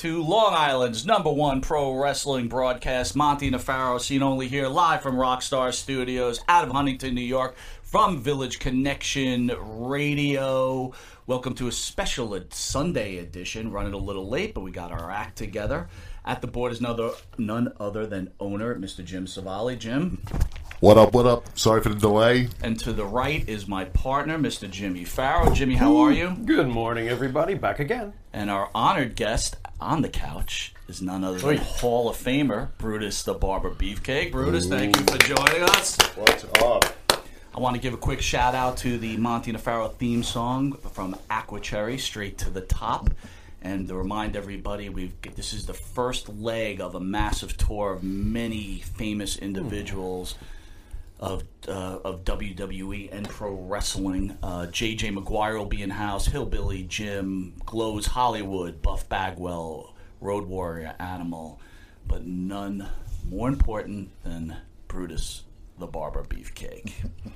To Long Island's number one pro wrestling broadcast. Monty Nefaro, seen only here live from Rockstar Studios out of Huntington, New York, from Village Connection Radio. Welcome to a special Sunday edition, running a little late, but we got our act together. At the board is another, none other than owner, Mr. Jim Savali. Jim. What up, what up? Sorry for the delay. And to the right is my partner, Mr. Jimmy Farrow. Jimmy, how are you? Good morning, everybody. Back again. And our honored guest on the couch is none other than Hall of Famer Brutus the Barber Beefcake. Brutus, thank you for joining us. What's up? I want to give a quick shout out to the Monty Nefaro theme song from Aqua Cherry, Straight to the Top. And to remind everybody, we've this is the first leg of a massive tour of many famous individuals of uh, of WWE and pro wrestling. Uh, JJ McGuire will be in house. Hillbilly Jim, Glows Hollywood, Buff Bagwell, Road Warrior Animal, but none more important than Brutus the Barber Beefcake.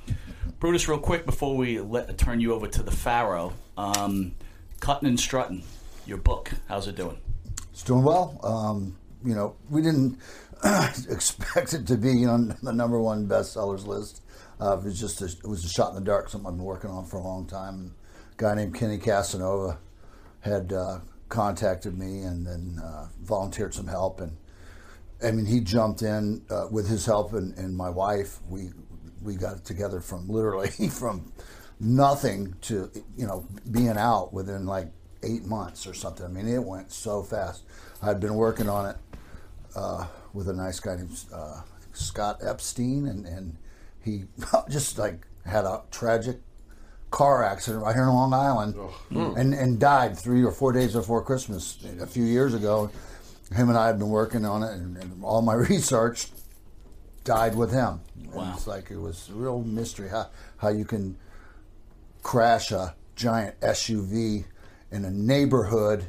Brutus, real quick before we let turn you over to the Pharaoh, um, Cutting and Strutting, your book, how's it doing? It's doing well. Um, you know, we didn't expect it to be on the number one bestsellers list. Uh, it was just a, it was a shot in the dark, something I've been working on for a long time. A guy named Kenny Casanova had uh, contacted me and then uh, volunteered some help. And I mean, he jumped in uh, with his help and, and my wife. We we got it together from literally from nothing to you know being out within like eight months or something. I mean, it went so fast. I'd been working on it uh, with a nice guy named uh, Scott Epstein, and, and he just like had a tragic car accident right here in Long Island, and and died three or four days before Christmas a few years ago. Him and I had been working on it, and, and all my research died with him. And Wow. it's like it was a real mystery how how you can crash a giant SUV in a neighborhood.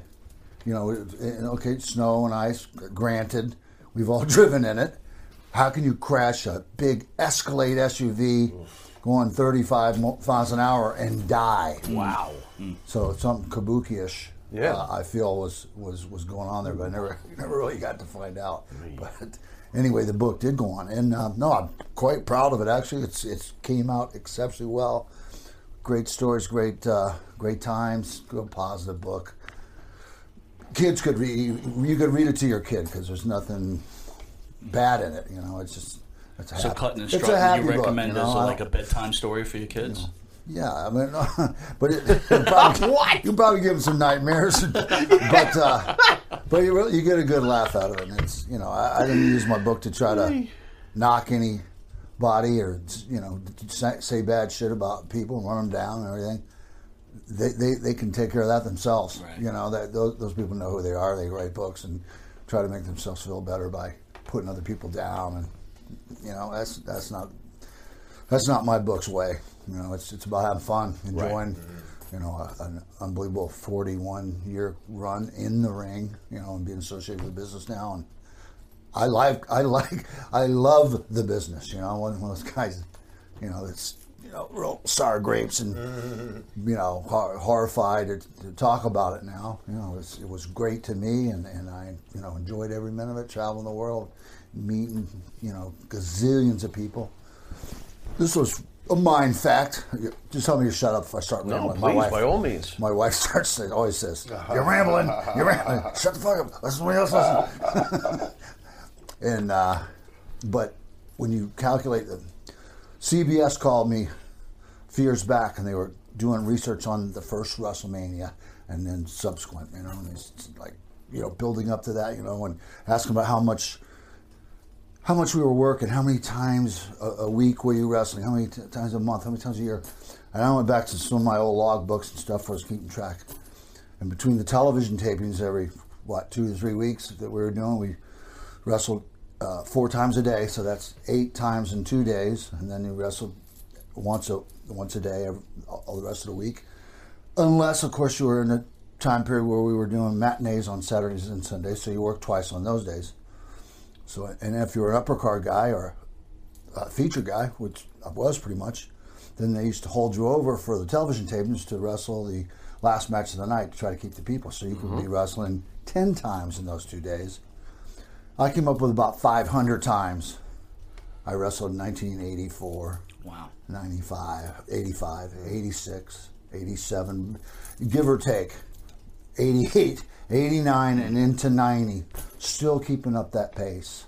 You know, it- it- okay, snow and ice, granted, we've all driven in it. How can you crash a big Escalade SUV going 35 miles an hour and die? Wow. So something kabuki-ish. Yeah. uh, I feel was, was was going on there, but I never never really got to find out. But anyway, the book did go on, and um, no, I'm quite proud of it. Actually, it's it came out exceptionally well. Great stories, great uh, great times, good positive book. Kids could read. You could read it to your kid because there's nothing bad in it. You know, it's just it's a So, happy, Cutting and it's a Strutting, happy you book, recommend you know? as a, like a bedtime story for your kids? yeah, I mean, but it, probably, you probably give them some nightmares, but uh, but you really, you get a good laugh out of it. And it's you know I, I didn't use my book to try to knock anybody or you know say, say bad shit about people and run them down and everything. They, they, they can take care of that themselves. Right. You know that those, those people know who they are. They write books and try to make themselves feel better by putting other people down. And you know that's that's not that's not my book's way. You know, it's it's about having fun, enjoying, mm-hmm. you know, a, an unbelievable 41 year run in the ring, you know, and being associated with the business now. And I like, I like, I love the business. You know, I'm one of those guys, you know, that's you know real sour grapes and you know hor- horrified to, to talk about it now. You know, it was, it was great to me, and, and I you know enjoyed every minute of it, traveling the world, meeting you know gazillions of people. This was a mind fact. Just tell me to shut up if I start No, rambling. please, by all means. My wife starts to always says, "You're rambling. You're rambling. Shut the fuck up. Let somebody else listen." and uh, but when you calculate the CBS called me years back, and they were doing research on the first WrestleMania and then subsequent. You know, and it's like you know building up to that. You know, and asking about how much how much we were working, how many times a, a week were you wrestling, how many t- times a month, how many times a year. And I went back to some of my old log books and stuff I was keeping track. And between the television tapings every, what, two to three weeks that we were doing, we wrestled uh, four times a day. So that's eight times in two days. And then you wrestled once a, once a day every, all the rest of the week. Unless, of course, you were in a time period where we were doing matinees on Saturdays and Sundays. So you worked twice on those days. So, and if you were an upper card guy or a feature guy, which I was pretty much, then they used to hold you over for the television tapings to wrestle the last match of the night to try to keep the people. So you could be wrestling 10 times in those two days. I came up with about 500 times. I wrestled in 1984, Wow. 95, 85, 86, 87, give or take. 88, 89, and into 90. Still keeping up that pace.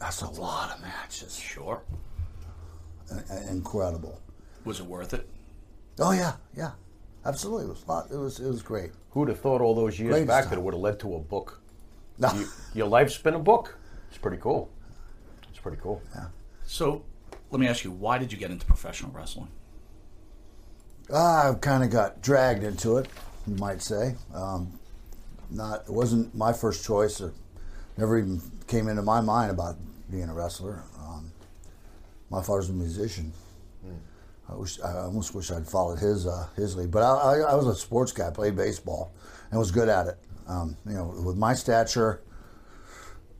That's a lot of matches. Sure. I- I- Incredible. Was it worth it? Oh yeah, yeah, absolutely. It was a lot. It was it was great. Who would have thought all those years Greatest back time. that it would have led to a book? No. You, your life's been a book. It's pretty cool. It's pretty cool. Yeah. So, let me ask you, why did you get into professional wrestling? I kind of got dragged into it, you might say. Um, not it wasn't my first choice. Or never even came into my mind about being a wrestler. Um, my father's a musician. I wish I almost wish I'd followed his uh, his lead, but I, I, I was a sports guy. Played baseball and was good at it. Um, you know, with my stature,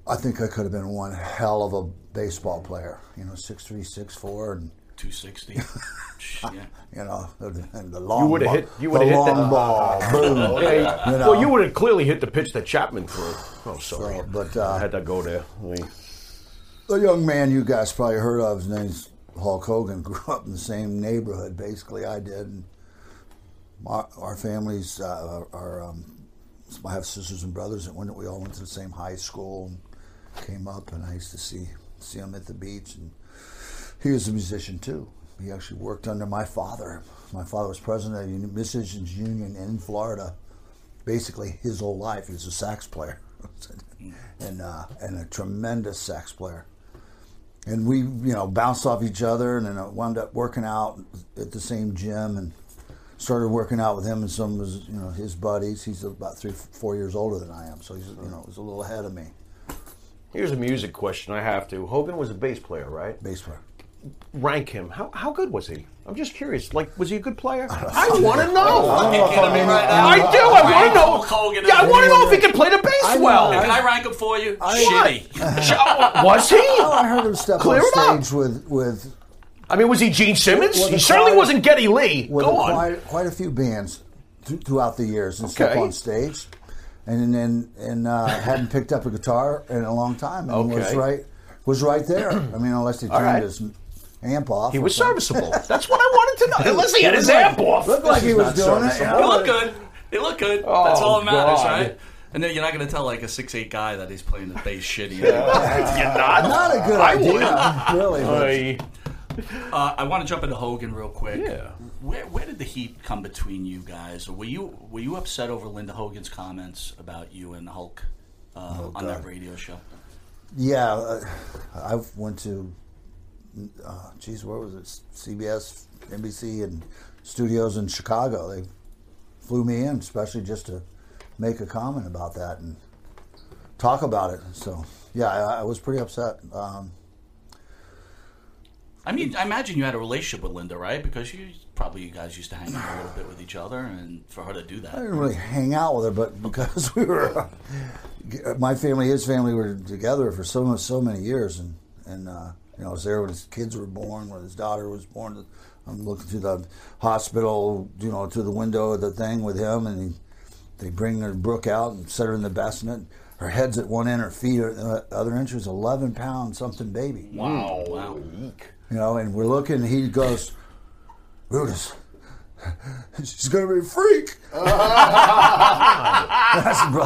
I think I could have been one hell of a baseball player. You know, six three, six four, and 260. yeah. you know, and the long You would've hit- you would've hit that- ball, boom. Hey, You know. Well, you would have clearly hit the pitch that Chapman threw. Oh, sorry. So, but, uh, I had to go there. I mean, The young man you guys probably heard of, his name's Hulk Hogan, grew up in the same neighborhood basically I did. And my, our families, uh, are, um, I have sisters and brothers and went, we all went to the same high school and came up, and I used to see see him at the beach. And he was a musician too. He actually worked under my father. My father was president of the Musicians Union in Florida. Basically, his whole life, he was a sax player, and uh, and a tremendous sax player and we you know bounced off each other and then wound up working out at the same gym and started working out with him and some of his you know his buddies he's about three four years older than I am so he's you know was a little ahead of me here's a music question I have to. Hogan was a bass player, right? bass player Rank him. How, how good was he? I'm just curious. Like, was he a good player? I want to know. You're kidding me right now? I do. I want to know. Hogan yeah, I want to know if he can play the bass I know, well. Can I rank him for you? What? Shitty. Oh, was he? oh I heard him step Clear on stage with with I mean, was he Gene Simmons? With he certainly choir- wasn't Geddy Lee. with Go on. quite quite a few bands th- throughout the years and step Okay. on stage and then and uh, hadn't picked up a guitar in a long time and was right was right there I mean unless he turned right. his amp off He was something. serviceable. That's what I wanted to know. Unless he had his amp off. Looked like he was doing it. you He know? look good. He look good. Oh, That's all that matters, God. right? And then you're not going to tell like a six eight guy that he's playing the bass shitty. You're not. Not a good I idea, really. Uh, I want to jump into Hogan real quick. Yeah. Where, where did the heat come between you guys? Or were you were you upset over Linda Hogan's comments about you and Hulk uh, on that radio show? yeah, uh, I went to, uh, geez, where was it? CBS, NBC, and studios in Chicago. They flew me in, especially just to make a comment about that and talk about it. So, yeah, I, I was pretty upset. Um, I mean, I imagine you had a relationship with Linda, right? Because she's probably you guys used to hang out a little bit with each other, and for her to do that. I didn't really hang out with her, but because we were, my family, his family were together for so so many years, and and uh, you know I was there when his kids were born, when his daughter was born. I'm looking through the hospital, you know, through the window of the thing with him, and he, they bring her Brooke out and set her in the bassinet. Her head's at one end, her feet are at the other end. She was 11 pound something baby. Wow, wow. You know, and we're looking, he goes, Brutus, she's going to be a freak. I said, "Bro,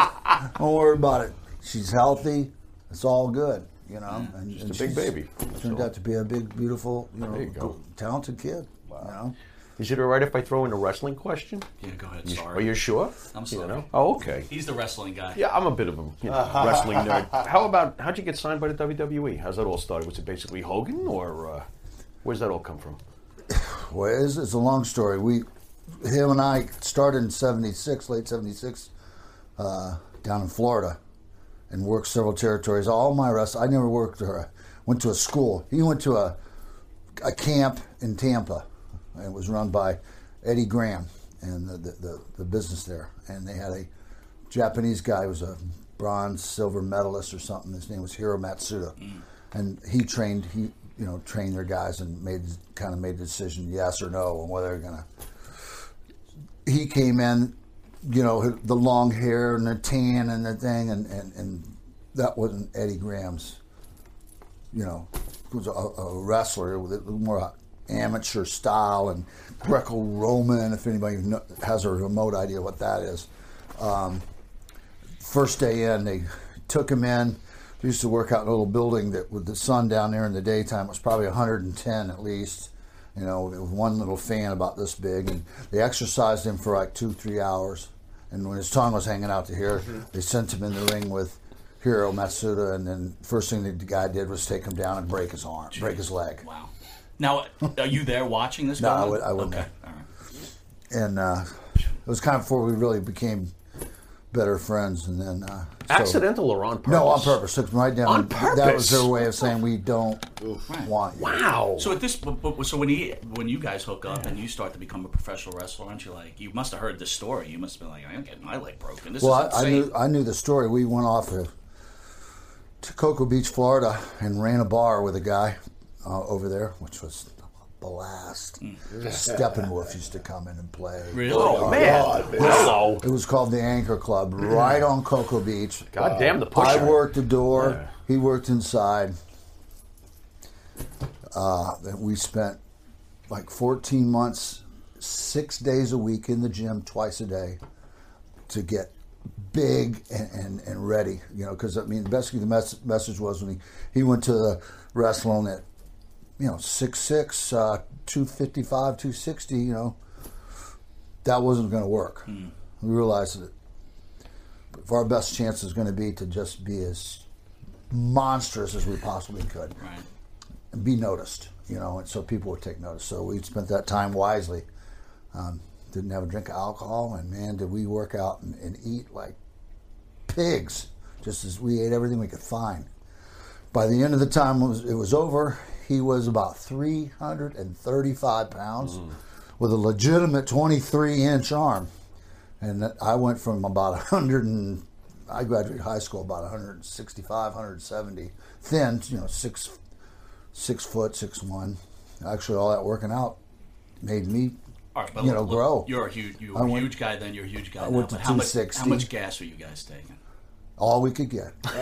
don't worry about it. She's healthy. It's all good, you know. Mm. And, Just a big baby. Turned out to be a big, beautiful, you know, you go. talented kid. You know, Is it all right if I throw in a wrestling question? Yeah, go ahead. You- Sorry. Are you sure? I'm You sorry. know? Oh, okay. He's the wrestling guy. Yeah, I'm a bit of a you know, wrestling nerd. How about how'd you get signed by the WWE? How's that all started? Was it basically Hogan, or uh, where's that all come from? well, it's, it's a long story. We, him and I started in '76, late '76, uh, down in Florida, and worked several territories. All my rest, I never worked or went to a school. He went to a a camp in Tampa. And It was run by Eddie Graham and the, the, the, business there. And they had a Japanese guy who was a bronze, silver medalist or something. His name was Hiro Matsuda. Mm. And he trained, he, you know, trained their guys and made, kind of made the decision, yes or no, on whether they're going to. He came in, you know, the long hair and the tan and the thing, and, and, and that wasn't Eddie Graham's you know, was a, a wrestler with a more amateur style and Greco-Roman. If anybody has a remote idea what that is, um, first day in, they took him in. He used to work out in a little building that, with the sun down there in the daytime, it was probably 110 at least. You know, with one little fan about this big, and they exercised him for like two, three hours. And when his tongue was hanging out to here, they sent him in the ring with Hiro Matsuda, and then first thing the guy did was take him down and break his arm, break his leg. Wow. Now, are you there watching this? No, I would- I wouldn't Okay. All right. And uh, it was kind of before we really became better friends. And then uh, so- Accidental or on purpose? No, on purpose. Took them right down. On That was purpose? their way of saying we don't want you. Wow. So at this, but, but, so when he, when you guys hook up and you start to become a professional wrestler, aren't you like? You must have heard this story. You must have been like, I'm getting my leg broken. This Well, is I, I insane. knew I knew the story. We went off to, to Cocoa Beach, Florida, and ran a bar with a guy uh, over there, which was a blast. Steppenwolf used to come in and play. Really? oh man. Hello. It was called the Anchor Club, right on Cocoa Beach. God damn the pusher. I worked the door. Yeah. He worked inside. Uh, we spent like 14 months, six days a week in the gym, twice a day, to get big and, and, and ready. You know, because I mean, basically the mes- message was when he, he went to the wrestling at, you know, 6'6", uh, 255, 260, you know, that wasn't going to work. We realized that if our best chance is going to be to just be as monstrous as we possibly could Right. and be noticed, you know, and so people would take notice. So we spent that time wisely. Um, didn't have a drink of alcohol, and man, did we work out and, and eat like pigs, just as we ate everything we could find. By the end of the time it was, it was over, he was about 335 pounds with a legitimate 23 inch arm. And I went from about 100 and I graduated high school about 165, 170, thin, you know, six six foot, six one. Actually, all that working out made me, All right, but you look, know, look, grow. You're a huge, you're a huge guy. Then you're a huge guy. I now, went to but how much, how much gas are you guys taking? All we could get. That's,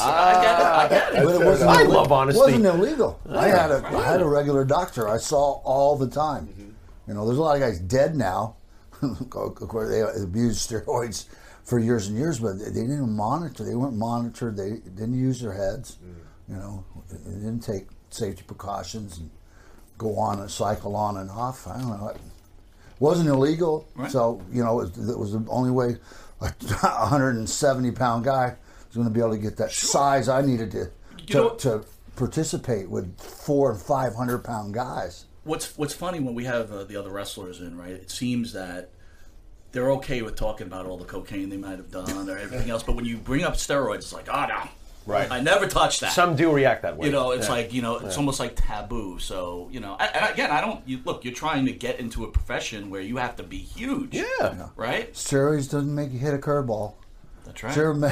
I get it. I get it. But it wasn't. I love honesty. It wasn't illegal. I had a I had a regular doctor. I saw all the time. Mm-hmm. You know, there's a lot of guys dead now. of course, they abused steroids for years and years, but they didn't monitor. They weren't monitored. They didn't use their heads. Mm. You know, they didn't take safety precautions and go on and cycle on and off. I don't know. Wasn't illegal, Right. so you know it was, it was the only way a 170 pound guy was going to be able to get that size I needed to You know- to, to participate with four and five hundred pound guys. What's What's funny when we have uh, the other wrestlers in, right? It seems that they're okay with talking about all the cocaine they might have done or everything else, but when you bring up steroids, it's like, oh no, Right. I never touch that. Some do react that way. You know, it's Yeah. like you know, it's almost like taboo. So you know, and and again, I don't. You, look, you're trying to get into a profession where you have to be huge. Yeah. Right. Steroids doesn't make you hit a curveball. That's right. Sure, ma-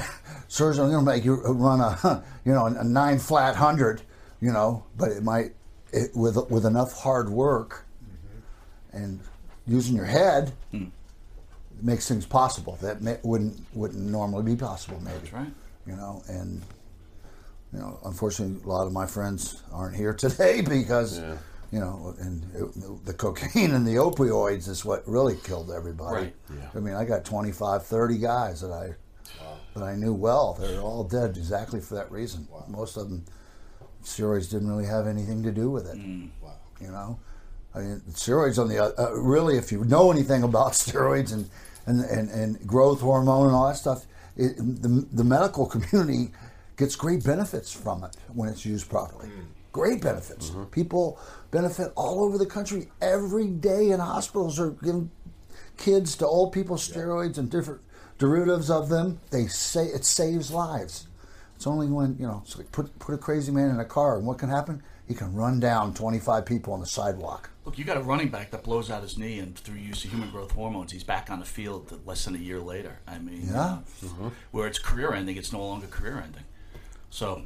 steroids are going to make you run a, you know, a nine flat hundred, you know, but it might, it, with with enough hard work, and using your head, Hmm. makes things possible that may, wouldn't wouldn't normally be possible. Maybe. That's right. You know, and you know, unfortunately, a lot of my friends aren't here today because. You know, and it, the cocaine and the opioids is what really killed everybody. Right. I mean, I got 25, 30 guys that I that I knew well. They're all dead exactly for that reason. Most of them, steroids didn't really have anything to do with it. Mm. You know, I mean, steroids on the uh, uh, really, if you know anything about steroids and and, and, and growth hormone and all that stuff, it, the the medical community gets great benefits from it when it's used properly. Mm. Great benefits. Mm-hmm. People benefit all over the country every day in hospitals are giving kids to old people steroids and different derivatives of them. They say it saves lives. It's only when you know, it's like put put a crazy man in a car, and what can happen? He can run down twenty five people on the sidewalk. Look, you got a running back that blows out his knee, and through use of human growth hormones, he's back on the field less than a year later. I mean, Yeah. uh, mm-hmm. where it's career ending, it's no longer career ending. So,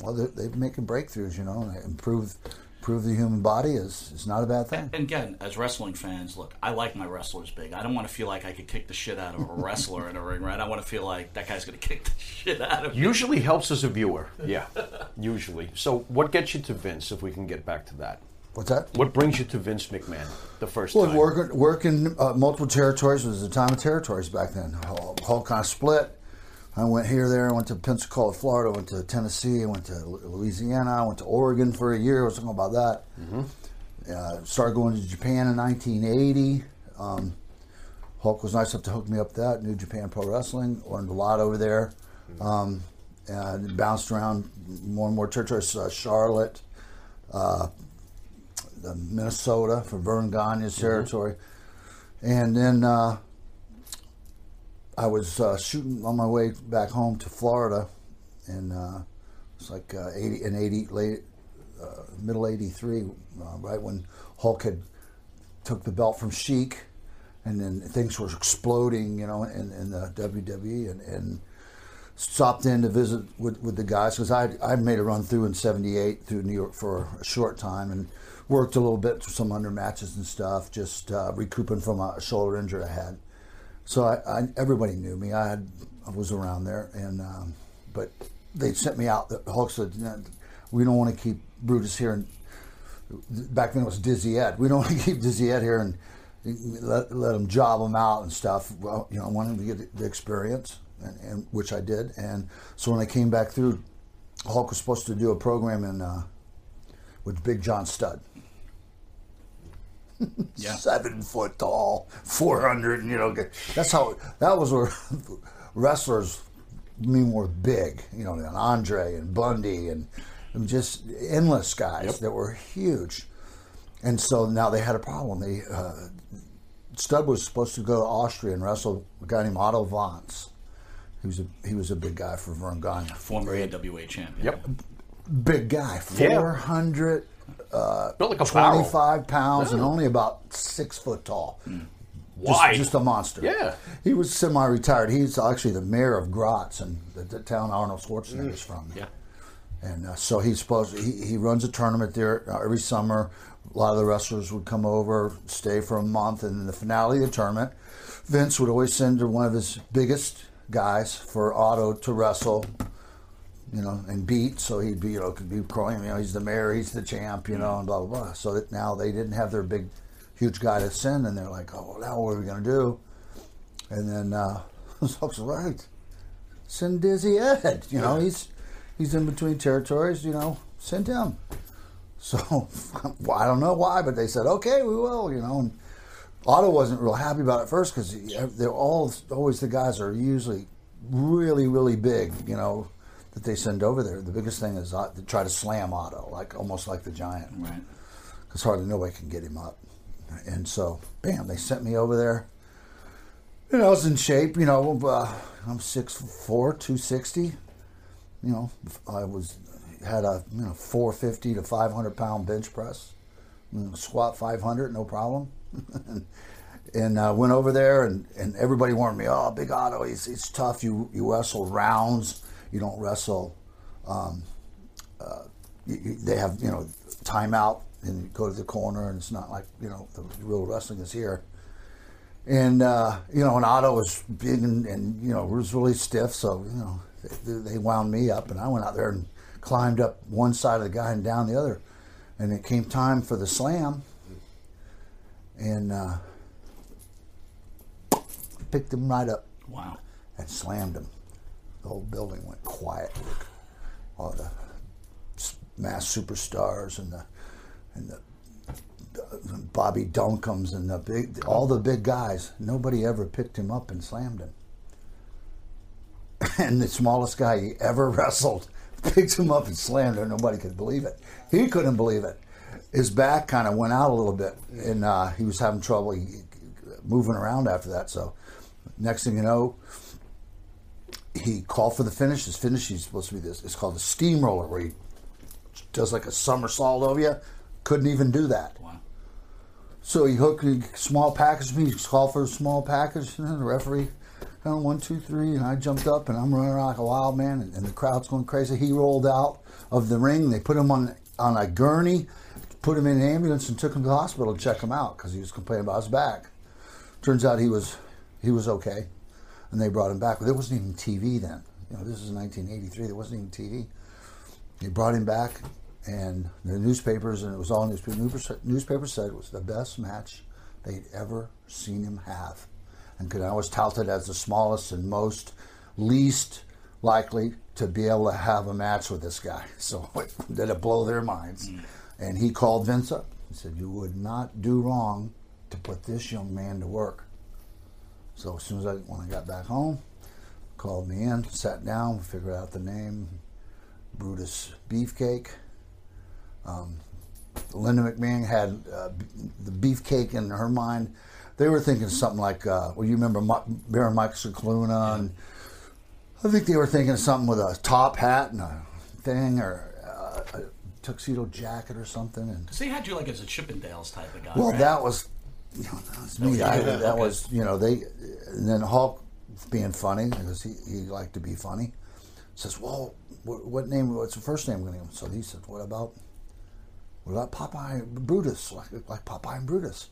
Well, they're, they're making breakthroughs, you know, and improve improve the human body is is not a bad thing. and again, as wrestling fans, look, I like my wrestlers big. I don't want to feel like I could kick the shit out of a wrestler in a ring, right? I want to feel like that guy's going to kick the shit out of me. Usually helps as a viewer. Yeah. Usually. So, what gets you to Vince? If we can get back to that. What's that? What brings you to Vince McMahon the first Well, time? working working uh, multiple territories was the time of territories back then. Whole, whole kind of split. I went here, there. I went to Pensacola, Florida. I went to Tennessee. I went to Louisiana. I went to Oregon for a year. I was talking about that. Uh, started going to Japan in 1980. Um, Hulk was nice enough to hook me up that New Japan Pro Wrestling. Learned a lot over there. Um, and bounced around more and more territories. Uh, Charlotte, uh, the Minnesota for Verne Gagne's territory, and then uh, I was uh, shooting on my way back home to Florida, and uh, it's like uh, eighty and eighty late uh, middle eighty three, uh, right when Hulk had took the belt from Sheik, and then things were exploding, you know, in, in the WWE, and, and stopped in to visit with, with the guys because I I made a run through in '78 through New York for a short time and worked a little bit some under matches and stuff, just uh, recouping from a shoulder injury I had. So I, I everybody knew me. I had I was around there, and um, but they sent me out. The Hulk said, "We don't want to keep Brutus here." And back then it was Dizzy Ed. We don't want to keep Dizzy Ed here and let, let him job him out and stuff. Well, you know, I wanted to get the experience, and, and which I did. And so when I came back through, Hulk was supposed to do a program in uh, with Big John Studd. Yeah. Seven foot tall, four hundred. You know, that's how that was where wrestlers I mean were big. You know, and Andre and Bundy and, and just endless guys that were huge. And so now they had a problem. They uh, Studd was supposed to go to Austria and wrestle a guy named Otto Wanz. He was a he was a big guy for Verne Gagne. Former AWA champion. Yep. Big guy, Yeah. four hundred Built like a barrel. 25 pounds and only about six foot tall. Just, Wide. just a monster. Yeah. He was semi retired. He's actually the mayor of Graz and the, the town Arnold Schwarzenegger's from. Yeah. And uh, so he's supposed he, he runs a tournament there uh, every summer. A lot of the wrestlers would come over, stay for a month, and in the finale of the tournament, Vince would always send one of his biggest guys for Otto to wrestle, you know, and beat. So he'd be, you know, could be crowing, you know, he's the mayor, he's the champ, you know, and blah blah blah. So that now they didn't have their big, huge guy to send, and they're like, oh, well, now what are we gonna do? And then uh, Hulk's right, send Dizzy Ed. You know, he's he's in between territories. You know, send him. So well, I don't know why, but they said okay, we will. You know, and Otto wasn't real happy about it at first because they're all always the guys are usually really really big. You know, that they send over there. The biggest thing is uh, to try to slam Otto, like almost like the giant Right. because hardly nobody can get him up. And so, bam, they sent me over there. And I was in shape, you know. Uh, I'm 6'4", 260. you know, I was had a you know 450 to 500 pound bench press, you know, squat 500 no problem, and uh, went over there and, and everybody warned me, oh, Big Otto, he's, he's tough. You you wrestle rounds, you don't wrestle. Um, uh, you, you, they have you know timeout and you go to the corner and it's not like you know the real wrestling is here. And uh, you know, and Otto was big and, and you know was really stiff, so you know they, they wound me up, and I went out there and climbed up one side of the guy and down the other, and it came time for the slam, and uh, picked him right up Wow. and slammed him. The whole building went quiet. All the mass superstars and the and the Bobby Duncums and the big all the big guys. Nobody ever picked him up and slammed him. And the smallest guy he ever wrestled picked him up and slammed him. Nobody could believe it. He couldn't believe it. His back kind of went out a little bit, and uh, he was having trouble moving around after that. So, next thing you know, he called for the finish. His finish he's supposed to be this. It's called a steamroller, where he does like a somersault over you. Couldn't even do that. Wow. So he hooked a small package me. He called for a small package, and the referee, oh, one, two, three, and I jumped up and I'm running around like a wild man, and, and the crowd's going crazy. He rolled out of the ring. They put him on on a gurney, put him in an ambulance, and took him to the hospital to check him out because he was complaining about his back. Turns out he was he was okay, and they brought him back. But there wasn't even TV then. You know, this is 1983. There wasn't even TV. They brought him back, and the newspapers, and it was all newspaper. Newspapers said it was the best match they'd ever seen him have, and I was touted as the smallest and most least likely to be able to have a match with this guy. So did it blow their minds? Mm. And he called Vince up. He said, "You would not do wrong to put this young man to work." So as soon as I when I got back home, called me in, sat down, figured out the name, Brutus Beefcake. Um, Linda McMahon had uh, the beefcake in her mind. They were thinking something like, uh, well, you remember Baron Mike Scicluna, and I think they were thinking something with a top hat and a thing, or uh, a tuxedo jacket or something. And Because they had you like as a Chippendales type of guy. well, right? that was, you know, that was me. I, that was, you know, they. And then Hulk, being funny because he, he liked to be funny, says, "Well, what, what name? What's the first name going to him So he said, "What about, what about Popeye and Brutus? Like like Popeye and Brutus?"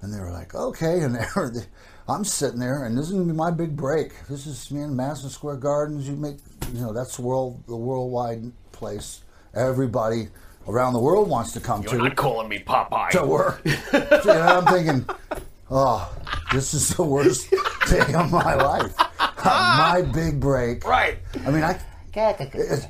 And they were like, "Okay." And they were, the, I'm sitting there, and this is going to be my big break. This is me in Madison Square Gardens. You make, you know, that's the world, the worldwide place. Everybody around the world wants to come to. You're not calling me Popeye. to work. So, you know, I'm thinking, oh, this is the worst day of my life. my big break. Right. I mean, I.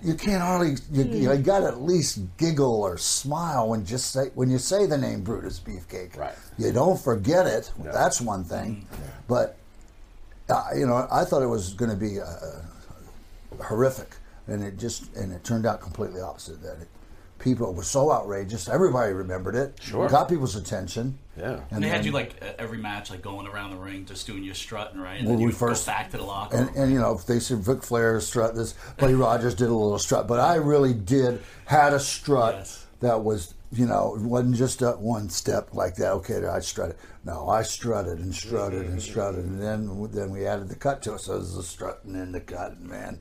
You can't hardly. You, you got to at least giggle or smile when just say when you say the name Brutus Beefcake. Right. You don't forget it. That's one thing. But uh, you know, I thought it was going to be uh, horrific, and it just and it turned out completely opposite. That it, people it was so outrageous. Everybody remembered it. Sure. got people's attention. Yeah. And they had you like every match, like going around the ring, just doing your strutting, right? And When then you we first- go back to the locker And, room. and you know, they said Ric Flair strut this. Buddy Rogers did a little strut, but I really did had a strut Yes. that was, you know, it wasn't just a one step like that. Okay, I strutted. No, I strutted and strutted and strutted, and then then we added the cut to it. So it was the strutting and the cut, man.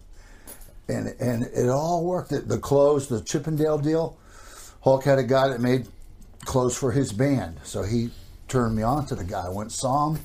And and it all worked. The, the clothes, the Chippendale deal. Hulk had a guy that made clothes for his band, so he turned me on to the guy. I went saw him.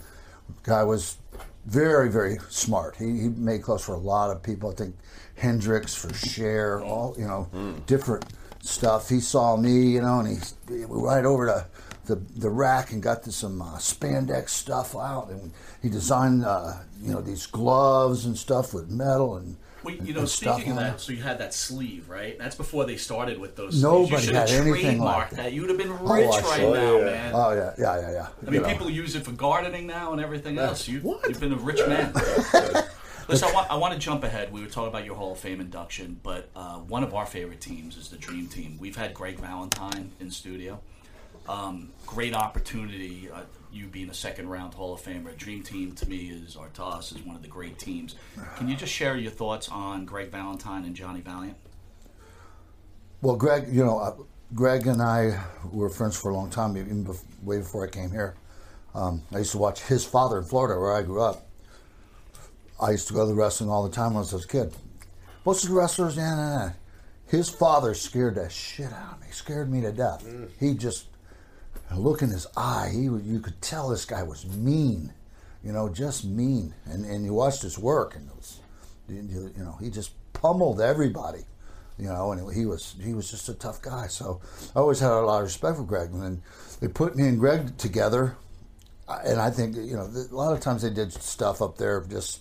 Guy was very, very smart. He, he made clothes for a lot of people. I think Hendrix for Cher, all you know, different stuff. He saw me, you know, and he we went right over to the the rack and got some uh, spandex stuff out, and he designed uh, you know these gloves and stuff with metal and. Well, you know, speaking of that, it. so you had that sleeve, right? That's before they started with those. Nobody sleeves. You had anything like that. that. You'd have been Oh, rich I right now, Yeah. man. Oh yeah, yeah, yeah, yeah. I You mean, know. people use it for gardening now and everything else. You, What? You've been a rich man. Listen, I want, I want to jump ahead. We were talking about your Hall of Fame induction, but uh, one of our favorite teams is the Dream Team. We've had Greg Valentine in studio. Um, great opportunity. Uh, you being a second round Hall of Famer, Dream Team to me is Artas is one of the great teams. Can you just share your thoughts on Greg Valentine and Johnny Valiant? Well, Greg, you know, uh, Greg and I were friends for a long time, even bef- way before I came here. Um, I used to watch his father in Florida, where I grew up. I used to go to the wrestling all the time when I was a kid. Most of the wrestlers, yeah, nah, nah. His father scared the shit out of me. Scared me to death. He just look in his eye. He, you could tell this guy was mean, you know, just mean. And and you watched his work, and it was, you you know, he just pummeled everybody, you know. And he was he was just a tough guy. So I always had a lot of respect for Greg. And then they put me and Greg together, and I think you know a lot of times they did stuff up there just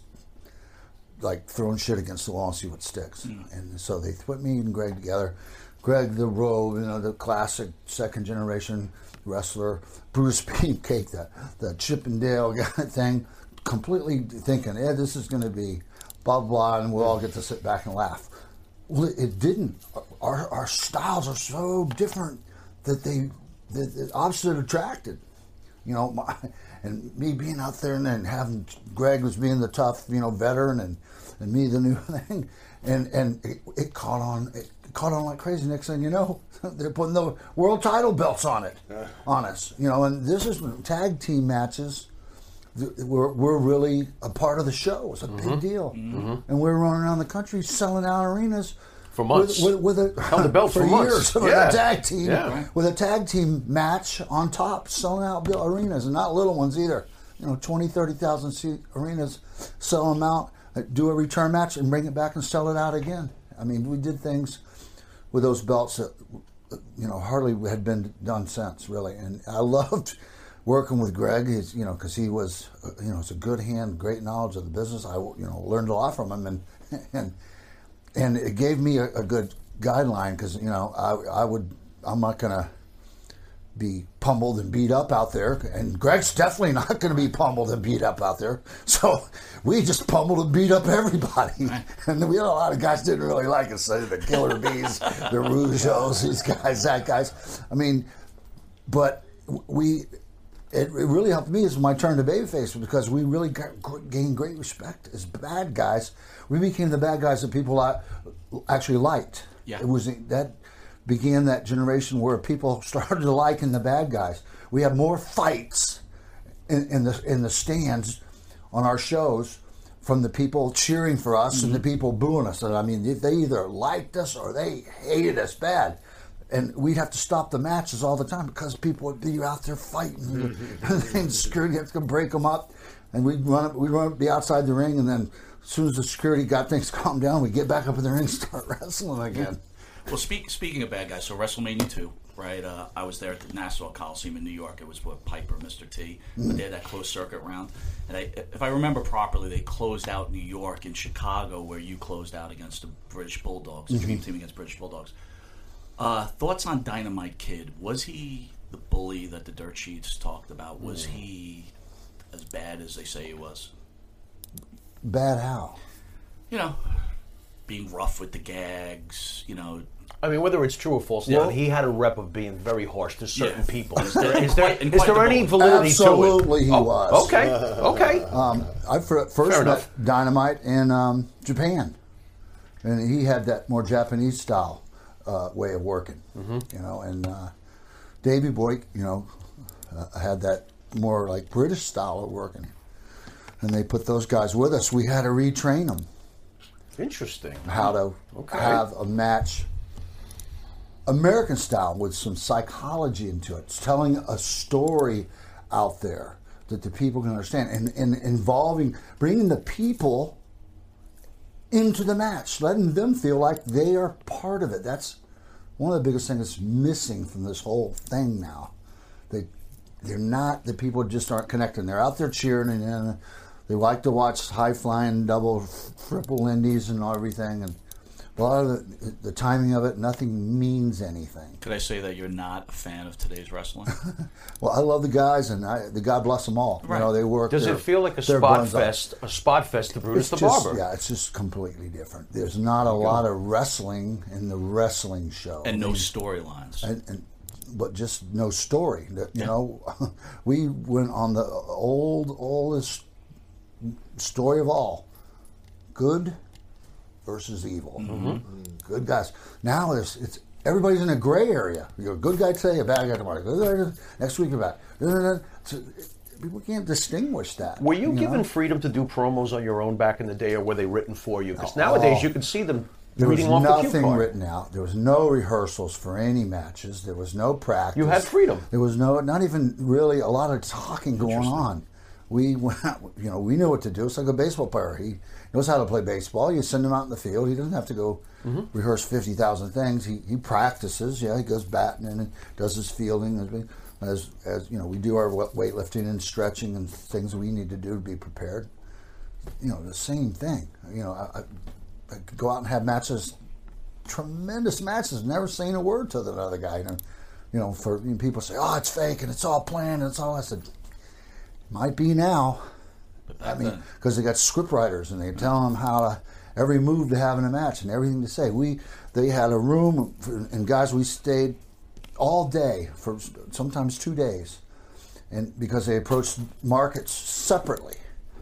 like throwing shit against the wall and see what sticks. Hmm. And so they put me and Greg together. Greg, the Rogue, you know, the classic second generation wrestler. Bruce Beefcake, the, the Chippendale guy thing. Completely thinking, yeah, this is going to be blah, blah, and we'll all get to sit back and laugh. Well, it didn't. Our, our styles are so different that they, that the opposite attracted you know, my, and me being out there and then having Greg was being the tough, you know, veteran and, and me the new thing, and and it, it caught on, it caught on like crazy. Next thing you know, they're putting the world title belts on it, on us, you know, and this is tag team matches. We're, we're really a part of the show. It's a big deal, and we're running around the country selling out arenas For months. with, with, with a Held the belt for months. years with Yeah. a tag team Yeah. with a tag team match on top, selling out arenas, and not little ones either. You know, 20, 30,000 seat arenas, sell them out, uh, do a return match, and bring it back and sell it out again. I mean, we did things with those belts that, you know, hardly had been done since, really. And I loved working with Greg, he's, you know, because he was, you know, it's a good hand, great knowledge of the business. I, you know, learned a lot from him, and and and it gave me a, a good guideline because you know I, I would I'm not gonna be pummeled and beat up out there, and Greg's definitely not going to be pummeled and beat up out there. So we just pummeled and beat up everybody, and we had a lot of guys didn't really like us. So the Killer Bees, the Rougeaus, these guys, that guys. I mean, but we it, it really helped me as my turn to babyface because we really got, gained great respect as bad guys. We became the bad guys that people actually liked. Yeah. It was that began that generation where people started liking the bad guys. We had more fights in, in the in the stands on our shows from the people cheering for us and the mm-hmm. people booing us. And I mean, they either liked us or they hated us bad. And we'd have to stop the matches all the time because people would be out there fighting and security had to break them up. And we'd run up, we'd run up, be outside the ring, and then as soon as the security got things calmed down, we'd get back up in the ring and start wrestling again. Well, speak, speaking of bad guys, so WrestleMania 2, right? Uh, I was there at the Nassau Coliseum in New York. It was with Piper, Mr. T. But they had that closed circuit round. And I, if I remember properly, they closed out New York and Chicago, where you closed out against the British Bulldogs, the Dream Team against British Bulldogs. Uh, thoughts on Dynamite Kid? Was he the bully that the dirt sheets talked about? Was he as bad as they say he was? Bad how? You know, being rough with the gags, you know, I mean, whether it's true or false, Yeah. Leon, he had a rep of being very harsh to certain Yeah. people. Is And there, is there, quite- is there the any validity Absolutely to it? Absolutely, he Oh, was. Okay, okay. Um, I fir- first Fair met enough. Dynamite in um, Japan, and he had that more Japanese style uh, way of working, Mm-hmm. you know. And uh, Davey Boy, you know, uh, had that more like British style of working. And they put those guys with us. We had to retrain them Interesting. how to Okay. have a match American style with some psychology into it. It's telling a story out there that the people can understand and, and involving, bringing the people into the match, letting them feel like they are part of it. That's one of the biggest things that's missing from this whole thing now. They, they're not, the people just aren't connecting. They're out there cheering and, and they like to watch high flying double, triple indies and everything. And a lot of the, the timing of it, nothing means anything. could I say that you're not a fan of today's wrestling? Well, I love the guys, and I, the God bless them all. Right. You know, they work. Does their- it feel like a spot buns off. fest? A spot fest to Brutus It's the just, Barber. Yeah, it's just completely different. There's not a lot of wrestling in the wrestling show. and no storylines. and, and but just no story. That, You know, we went on the old oldest story of all: good versus evil. Mm-hmm. Mm-hmm. Good guys. Now it's, it's everybody's in a gray area. You're a good guy today, a bad guy tomorrow. Next week, you're bad. So, people can't distinguish that. Were you, know? given freedom to do promos on your own back in the day, or were they written for you? Because nowadays you can see them There was reading off the nothing written out. There was no rehearsals for any matches. There was no practice. You had freedom. There was no, not even really a lot of talking going on. We went out, you know, we knew what to do. It's like a baseball player. He knows how to play baseball. You send him out in the field. He doesn't have to go Mm-hmm. rehearse 50,000 things. He, he practices. Yeah, he goes batting and does his fielding. As, we- as, as, you know, we do our weightlifting and stretching and things we need to do to be prepared. You know, the same thing. You know, I, I, I could go out and have matches tremendous matches. Never saying a word to the other guy. You know, you know for you know, people say, "Oh, it's fake and it's all planned." And it's all. I said, might be now. I mean, because they got script writers and they tell them how to every move to have in a match and everything to say. We they had a room for, and guys, we stayed all day for sometimes two days, and because they approached markets separately,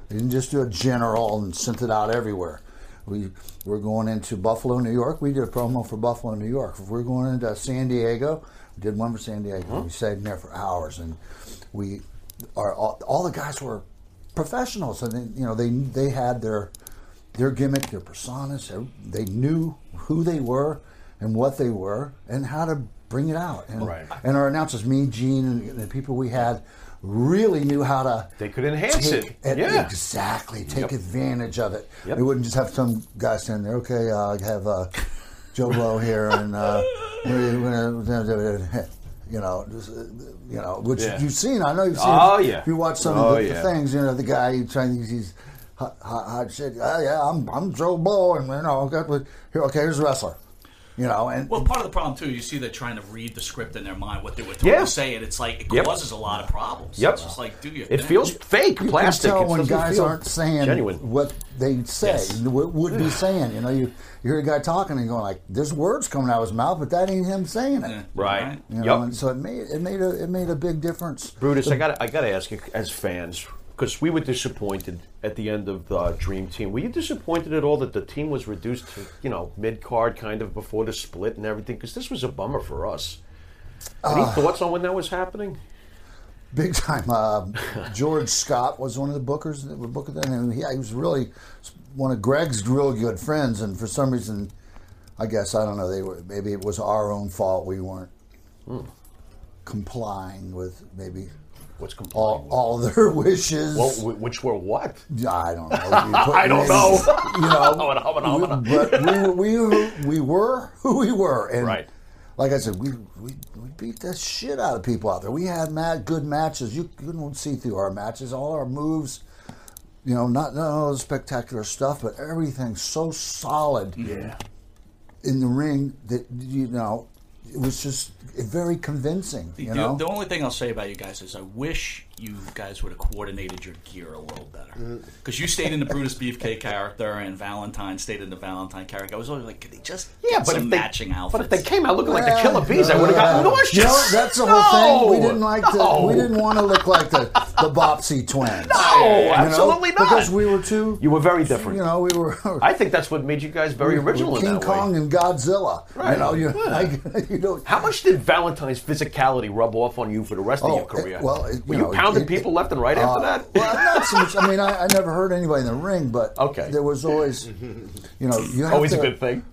they didn't just do a general and sent it out everywhere. We were going into Buffalo, New York. We did a promo for Buffalo, New York. If we're going into San Diego, we did one for San Diego. We stayed in there for hours, and we are all, all the guys were professionals, and they, you know they they had their their gimmick, their personas. They knew who they were and what they were and how to bring it out. And, Right. and our announcers, me, Gene, and the people we had, really knew how to. They could enhance take it. Yeah. exactly. Take Yep. advantage of it. Yep. They wouldn't just have some guy standing there. Okay, uh, I have uh, Joe Blow here, and uh, we're gonna, you know, just, uh, you know, which Yeah. you've seen. I know you've seen. Oh, it. yeah. If you watch some Oh, of the, the things, you know, the guy who trying to use these hot, hot, hot shit. Oh, yeah, I'm I'm Joe Blow, and you know. Okay, here's a wrestler. You know, and Well, part of the problem too, you see they're trying to read the script in their mind, what they were trying Yeah. to say, and it's like it Yep. causes a lot of problems. Yep. It's just like do your It thing. feels fake, you plastic. can tell It when guys feel aren't saying genuine. what they say, Yes. what would be saying. You know, you, you hear a guy talking and going like, "There's words coming out of his mouth, but that ain't him saying it." Yeah. Right. You know, Yep. and so it made it made a it made a big difference. Brutus, I got I got to ask you as fans because we were disappointed at the end of the Dream Team. Were you disappointed at all that the team was reduced to you know mid card kind of before the split and everything? Because this was a bummer for us. Any Uh, thoughts on when that was happening? Big time. Uh, George Scott was one of the bookers that were booking that, and he, he was really one of Greg's real good friends. And for some reason, I guess I don't know. They were maybe it was our own fault. We weren't complying with maybe What's complying? all, all their wishes. well, wh- which were what? I don't know. I don't know. You know, but we were, we, we were who we were, and Right. like I said, we, we we beat the shit out of people out there. We had mad good matches. You couldn't see through our matches. All our moves, you know, not not all the spectacular stuff, but everything so solid Yeah. in the ring that you know it was just very convincing. The, You the- know, the only thing I'll say about you guys is I wish you guys would have coordinated your gear a little better. Because you stayed in the Brutus Beefcake character and Valentine stayed in the Valentine character. I was always like, could they just Yeah, get but some if they, matching outfits? but if they came out looking like the Killer Bees, I uh, would have gotten nauseous. You know, that's the whole No! thing. We didn't like to. No! We didn't want to look like the the Bobbsey twins. No, You know, absolutely not. Because we were too. You were very different. You know, we were. I think that's what made you guys very we were original in King that way. Kong and Godzilla. Right. You know, you, Yeah. like, you know. How much did Valentine's physicality rub off on you for the rest of Oh, your career? it- well, it- were you you, know, people left and right after Uh, that? Well, not so much. I mean, I, I never heard anybody in the ring, but Okay. there was always, you know, you have Always to, a good thing.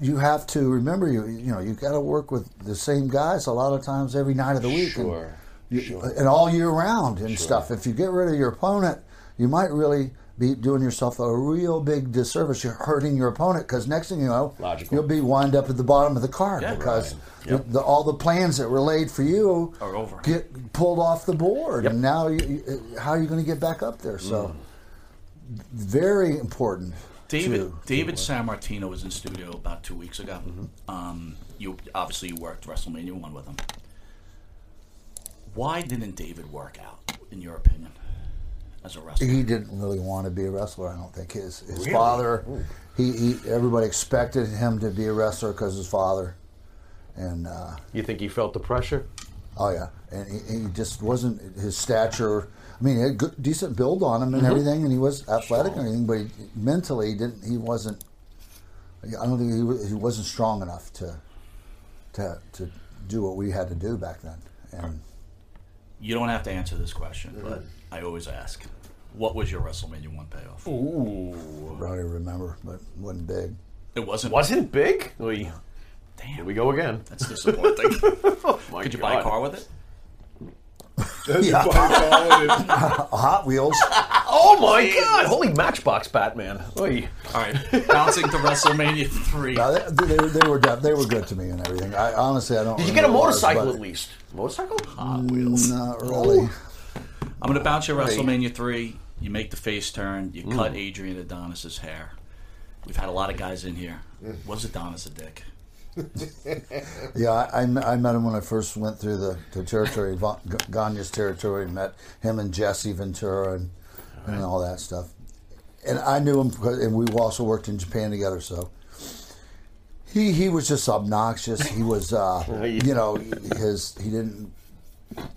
You have to remember, you you know, you got to work with the same guys a lot of times every night of the week, Sure, and, you, and all year round and stuff. If you get rid of your opponent, you might really be doing yourself a real big disservice. You're hurting your opponent because next thing you know, Logical. you'll be wind up at the bottom of the card Yeah. because Right. Yep. the, all the plans that were laid for you Are over. get pulled off the board, Yep. and now you, you, how are you going to get back up there? So, very important. David to- David Sammartino was in studio about two weeks ago. Um, you obviously you worked WrestleMania one with him. Why didn't David work out, in your opinion, as a wrestler? he didn't really want to be a wrestler. I don't think his his Really? father. He, he everybody expected him to be a wrestler because his father, and uh, You think he felt the pressure? Oh yeah, and he, he just wasn't his stature. I mean, he had good, decent build on him and everything, and he was athletic and everything, but he, mentally he didn't. He wasn't. I don't think he, he wasn't strong enough to to to do what we had to do back then. And You don't have to answer this question, but I always ask. What was your WrestleMania one payoff? Ooh. I don't remember, but it wasn't big. It wasn't. Wasn't big? Oy. Damn. Here we go again. That's disappointing. Oh my Could you buy a car with it? Yeah. Hot Wheels. Oh my God! Holy Matchbox Batman. Oy. All right. Bouncing to WrestleMania three. No, they, they, they were they were good to me and everything. I honestly I don't. Did you get a remember what it was, motorcycle but at least? Motorcycle? Hot Wheels. Not really. I'm going to bounce you WrestleMania three. You make the face turn. You Mm. cut Adrian Adonis's hair. We've had a lot of guys in here. Was Adonis a dick? Yeah, I, I met him when I first went through the, the territory, Va- Gagne's territory, and met him and Jesse Ventura and, and all that stuff. And I knew him, because, and we also worked in Japan together. So he he was just obnoxious. He was, uh, you know, his he didn't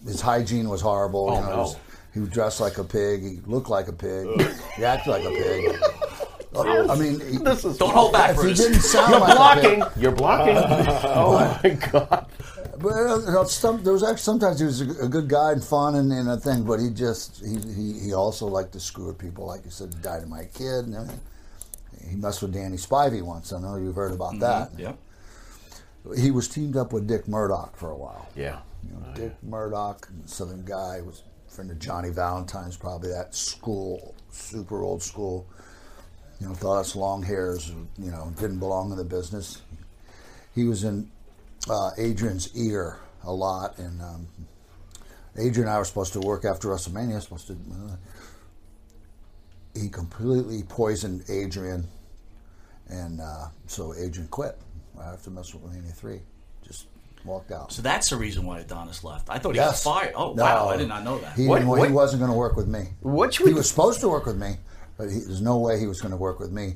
his hygiene was horrible. Oh, you know, no. His- he was dressed like a pig. He looked like a pig. He acted like a pig. I mean, he, Don't hold back, if he didn't sound You're like a pig, blocking. You're blocking. oh my God. But uh, you know, some, there was actually sometimes he was a, a good guy and fun and, and a thing, but he just he, he, he also liked to screw with people, like you said, Dynamite Kid. And everything. he messed with Danny Spivey once. I know you've heard about that. Yep. He was teamed up with Dick Murdoch for a while. Yeah. You know, Dick Murdoch, Southern guy, was a friend of Johnny Valentine's, probably that school, super old school. You know, thought us long hairs, you know, didn't belong in the business. He was in uh, Adrian's ear a lot, and um, Adrian and I were supposed to work after WrestleMania. Supposed to. Uh, he completely poisoned Adrian, and uh, so Adrian quit after WrestleMania three. Just walked out. So that's the reason why Adonis left. I thought he Yes. got fired. Oh No. wow, I did not know that. He, What- what- he wasn't going to work with me. What he was supposed to work with me, but he, there's no way he was going to work with me.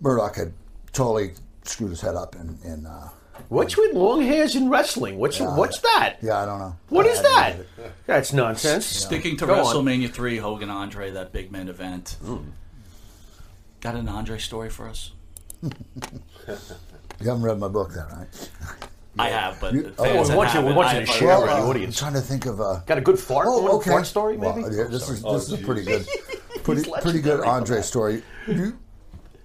Murdoch had totally screwed his head up, and, and uh, What's with long hairs in wrestling? What's what's that? yeah, I don't know. What I is hadn't that? heard it. That's nonsense. Sticking to Go on. WrestleMania three, Hogan Andre, that big man event. Got an Andre story for us? You haven't read my book, then, right? I have, but You- fans oh, we that want you- we haven't, want I you to have share other- with the uh, audience. I'm trying to think of a. Got a good fart? Oh, one? okay. Fart story, maybe? Well, yeah, this is Oh, this is a pretty good, pretty pretty good Andre story. You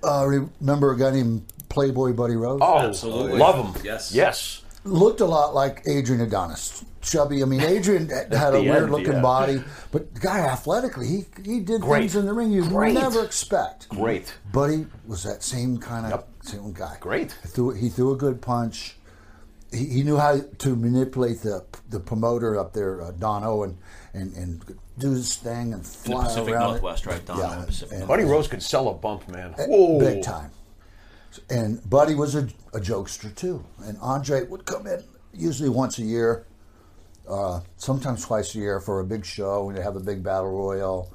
uh, remember a guy named Playboy Buddy Rose? Oh, Absolutely. love him. Yes. Yes. looked a lot like Adrian Adonis. Chubby. I mean, Adrian had had a weird end, looking yeah. body, but the guy athletically, he he did Great. things in the ring you'd Great. never expect. Great. Buddy was that same kind of Yep. same guy. Great. He threw, he threw a good punch. He, he knew how to manipulate the the promoter up there, uh, Don Owen, and, and do his thing and In the fly Pacific around. it. Northwest, right? Don Yeah, Pacific and- Buddy Rose could sell a bump, man. Eh, Whoa. Big time. And Buddy was a, a jokester too. And Andre would come in usually once a year, uh, sometimes twice a year for a big show. We'd have a big battle royal.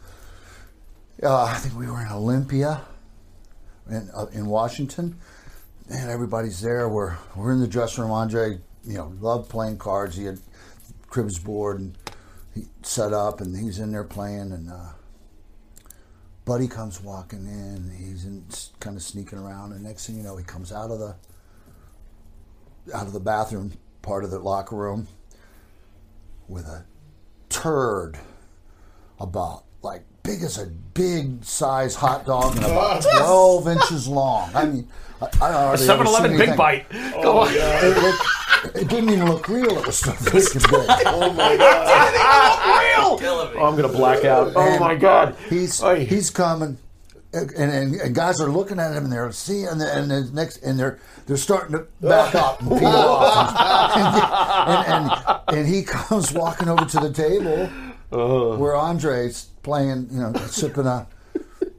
Uh, I think we were in Olympia in, uh, in Washington. And everybody's there. We're, we're in the dressing room. Andre, you know, loved playing cards. He had cribs board and he set up and he's in there playing and uh, Buddy comes walking in. He's in, kind of sneaking around, and next thing you know, he comes out of the out of the bathroom part of the locker room with a turd about like big as a big size hot dog and about twelve inches long. I mean, I, I don't. A 7 Eleven Big Bite. Go on. It, looked, it didn't even look real. It was so freaking big. Oh my god! Oh, I'm going to black out. Oh, And my God. He's Oy. he's coming, and, and, and guys are looking at him, and they're seeing, and, the, and the next, and they're they're starting to back up and peel off, and, and, and, and he comes walking over to the table Uh-huh. where Andre's playing, you know, sipping a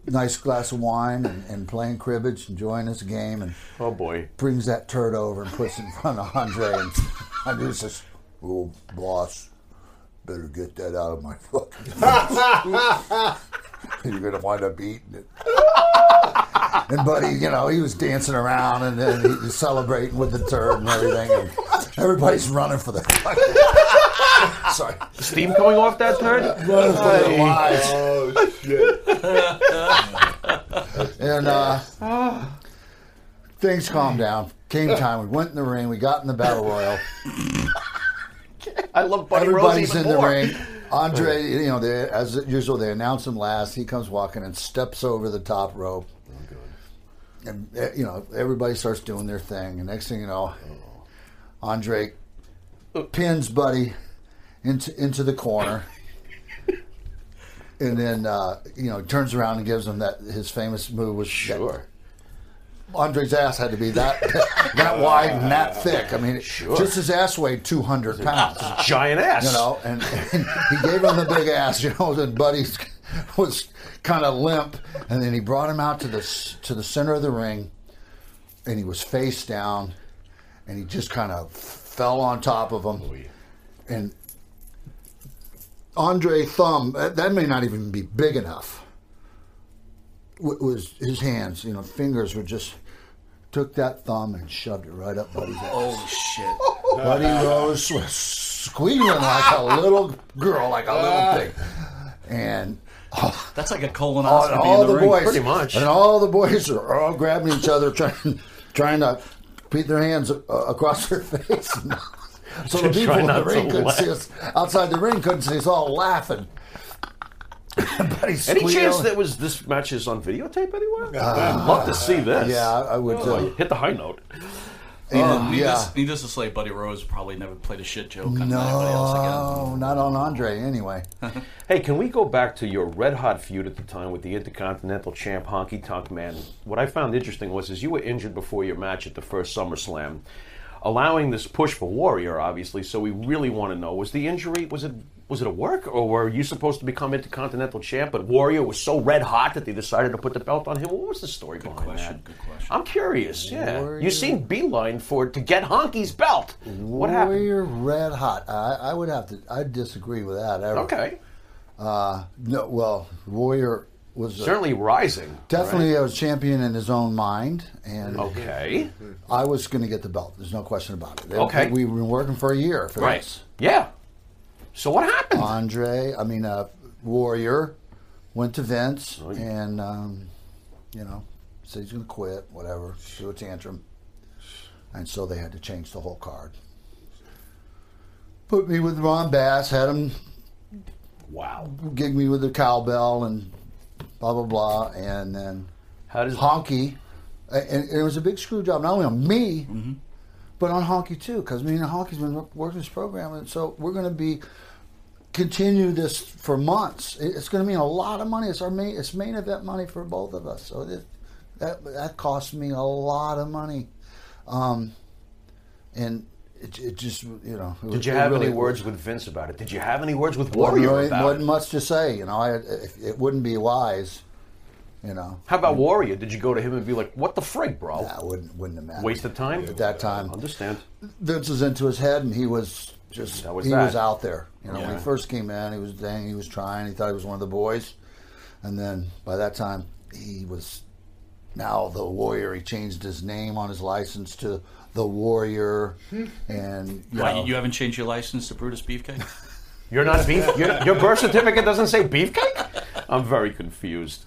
nice glass of wine and, and playing cribbage, enjoying his game, and Oh, boy. brings that turd over and puts it in front of Andre, and Andre says, "Oh, boss." Better get that out of my fucking You're gonna wind up eating it. And Buddy, you know, he was dancing around and then he was celebrating with the turd and everything. And everybody's running for the Sorry. Steam coming off that turd? Running for their lives. Oh shit! And uh, things calmed down. Came time. We went in the ring. We got in the battle royal. I love Buddy Everybody's Rose in even the ring. Andre, you know, they, as usual, they announce him last. He comes walking and steps over the top rope. And, uh, you know, everybody starts doing their thing. And next thing you know, Andre pins Buddy into, into the corner. And then, uh, you know, turns around and gives him that his famous move was Sure. Andre's ass had to be that that wide and that thick. I mean, sure. just his ass weighed two hundred pounds. Giant ass. You know, and, and he gave him the big ass. You know, and Buddy was kind of limp, and then he brought him out to the to the center of the ring, and he was face down, and he just kind of fell on top of him, and Andre thumb that may not even be big enough. W- Was his hands, you know, fingers were just took that thumb and shoved it right up Buddy's ass. Oh shit. Buddy Rose was squealing like a little girl, like a little pig. And oh, That's like a colonoscopy all in the, the ring. boys, pretty much. and all the boys are all grabbing each other, trying, trying to beat their hands uh, across their face. so the people try in the ring couldn't laugh. see us outside the ring, couldn't see us all laughing. Buddy's Any chance that was this match is on videotape anywhere? I'd love to see this. Yeah, I would. Oh, Uh, hit the high note. and, Needless, yeah. needless to say, Buddy Rose probably never played a shit joke on anybody else again. No, not on Andre anyway. Hey, can we go back to your red hot feud at the time with the Intercontinental Champ Honky Tonk Man? What I found interesting was is you were injured before your match at the first SummerSlam, allowing this push for Warrior, obviously. So we really want to know: was the injury was it was it a work, or were you supposed to become Intercontinental Champ, but Warrior was so red hot that they decided to put the belt on him? What was the story behind question, that? good question. I'm curious. Yeah, you seen Beeline for to get Honky's belt. What happened? Warrior red hot. I, I would have to. I disagree with that. Ever. Okay, Uh, no. Well, Warrior was a- certainly rising. definitely a champion in his own mind, and Okay. I was going to get the belt. There's no question about it. Okay. We've been working for a year for Right. this. Yeah. So what happened? Andre, I mean, uh, Warrior went to Vince, Oh, and um, you know, said he's going to quit. Whatever, do a tantrum, and so they had to change the whole card. Put me with Ron Bass, had him wow. gig me with the cowbell and blah blah blah, and then How does Honky, and, and it was a big screw job not only on me, but on Honky too, because me and Honky's been working this program, and so we're going to be continue this for months. It's going to mean a lot of money. It's our main, it's main event money for both of us. So it, that that cost me a lot of money, um, and it, it just you know. it Did you have really- any words with Vince about it? Did you have any words with Warrior really- about wasn't it? much to say. You know, I, if, it wouldn't be wise. You know, How about Warrior? Did you go to him and be like, "What the frig, bro? that wouldn't wouldn't have mattered. Waste of time." at that time. Understand? Vince was into his head, and he was just was he that. was out there. You know, when he first came in, he was dang, he was trying. He thought he was one of the boys, and then by that time, he was now the Warrior. He changed his name on his license to the Warrior, and you Why, know, you haven't changed your license to Brutus Beefcake? You're not beef. your, your birth certificate doesn't say beefcake. I'm very confused.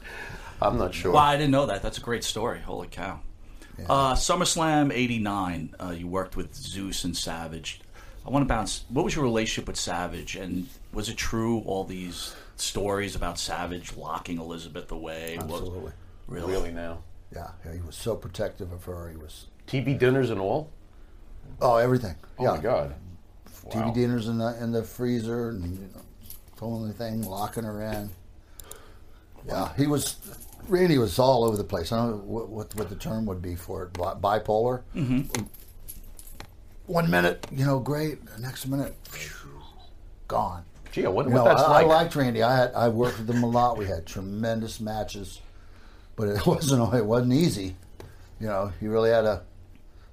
I'm not sure. Well, I didn't know that. That's a great story. Holy cow. Uh, SummerSlam 89, uh, you worked with Zeus and Savage. I want to bounce. What was your relationship with Savage? And was it true, all these stories about Savage locking Elizabeth away? Was- absolutely, really? really now? yeah, yeah, he was so protective of her. He was TV dinners and all. oh everything. Oh yeah, my god. TV Wow. dinners in the in the freezer and you know, pulling the thing, locking her in. Yeah, he was. Randy was all over the place. I don't know what what, what the term would be for it. Bipolar. Mm-hmm. One minute, you know, great. The next minute, phew, gone. Gee, I wonder You what know, that's I, like. I liked Randy. I had I worked with him a lot. We had tremendous matches, but it wasn't it wasn't easy. You know, you really had to